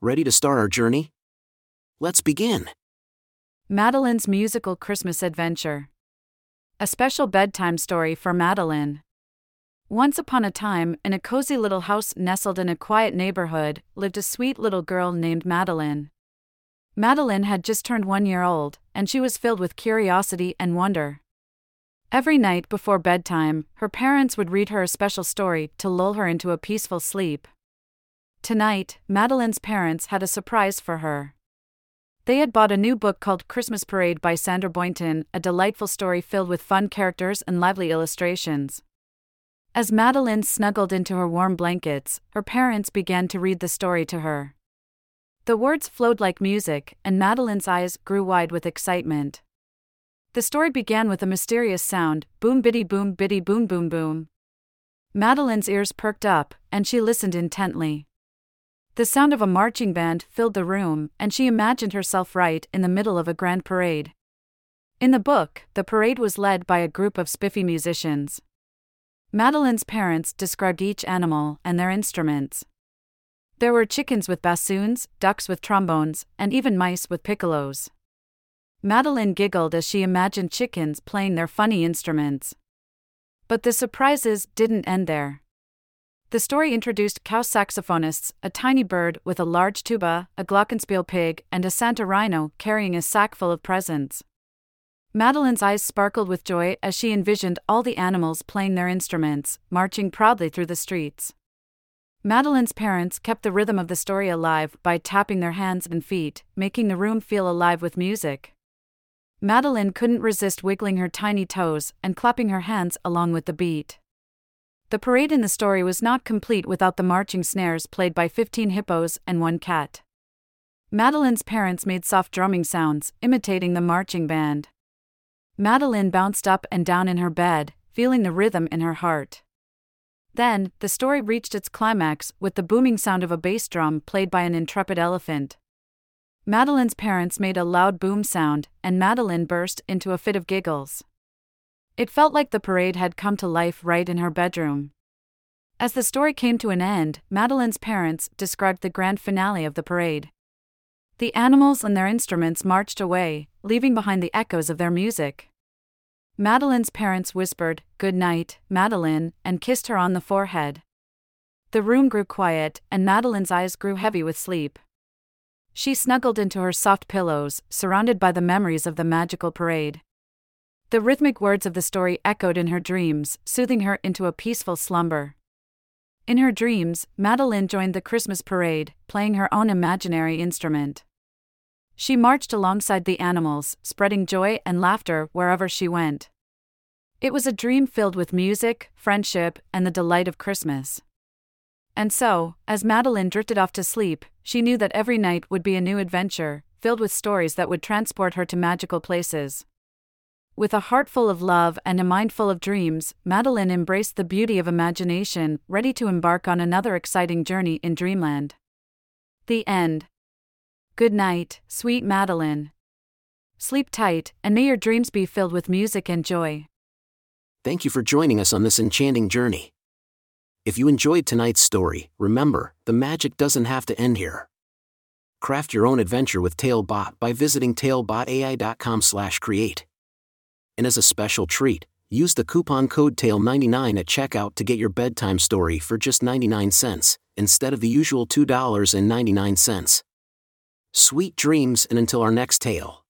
Ready to start our journey? Let's begin. Madeline's Musical Christmas Adventure. A special bedtime story for Madeline. Once upon a time, in a cozy little house nestled in a quiet neighborhood, lived a sweet little girl named Madeline. Madeline had just turned one year old, and she was filled with curiosity and wonder. Every night before bedtime, her parents would read her a special story to lull her into a peaceful sleep. Tonight, Madeline's parents had a surprise for her. They had bought a new book called Christmas Parade by Sandra Boynton, a delightful story filled with fun characters and lively illustrations. As Madeline snuggled into her warm blankets, her parents began to read the story to her. The words flowed like music, and Madeline's eyes grew wide with excitement. The story began with a mysterious sound boom biddy boom biddy boom boom boom. Madeline's ears perked up, and she listened intently. The sound of a marching band filled the room, and she imagined herself right in the middle of a grand parade. In the book, the parade was led by a group of spiffy musicians. Madeline's parents described each animal and their instruments. There were chickens with bassoons, ducks with trombones, and even mice with piccolos. Madeline giggled as she imagined chickens playing their funny instruments. But the surprises didn't end there. The story introduced cow saxophonists, a tiny bird with a large tuba, a glockenspiel pig, and a Santa rhino carrying a sack full of presents. Madeline's eyes sparkled with joy as she envisioned all the animals playing their instruments, marching proudly through the streets. Madeline's parents kept the rhythm of the story alive by tapping their hands and feet, making the room feel alive with music. Madeline couldn't resist wiggling her tiny toes and clapping her hands along with the beat. The parade in the story was not complete without the marching snares played by 15 hippos and one cat. Madeline's parents made soft drumming sounds, imitating the marching band. Madeline bounced up and down in her bed, feeling the rhythm in her heart. Then, the story reached its climax with the booming sound of a bass drum played by an intrepid elephant. Madeline's parents made a loud boom sound, and Madeline burst into a fit of giggles. It felt like the parade had come to life right in her bedroom. As the story came to an end, Madeline's parents described the grand finale of the parade. The animals and their instruments marched away, leaving behind the echoes of their music. Madeline's parents whispered, Good night, Madeline, and kissed her on the forehead. The room grew quiet, and Madeline's eyes grew heavy with sleep. She snuggled into her soft pillows, surrounded by the memories of the magical parade. The rhythmic words of the story echoed in her dreams, soothing her into a peaceful slumber. In her dreams, Madeline joined the Christmas parade, playing her own imaginary instrument. She marched alongside the animals, spreading joy and laughter wherever she went. It was a dream filled with music, friendship, and the delight of Christmas. And so, as Madeline drifted off to sleep, she knew that every night would be a new adventure, filled with stories that would transport her to magical places. With a heart full of love and a mind full of dreams, Madeline embraced the beauty of imagination, ready to embark on another exciting journey in dreamland. The end. Good night, sweet Madeline. Sleep tight, and may your dreams be filled with music and joy. Thank you for joining us on this enchanting journey. If you enjoyed tonight's story, remember, the magic doesn't have to end here. Craft your own adventure with Talebot by visiting talebotai.com/create. And as a special treat, use the coupon code TALE99 at checkout to get your bedtime story for just 99 cents, instead of the usual $2.99. Sweet dreams and until our next tale.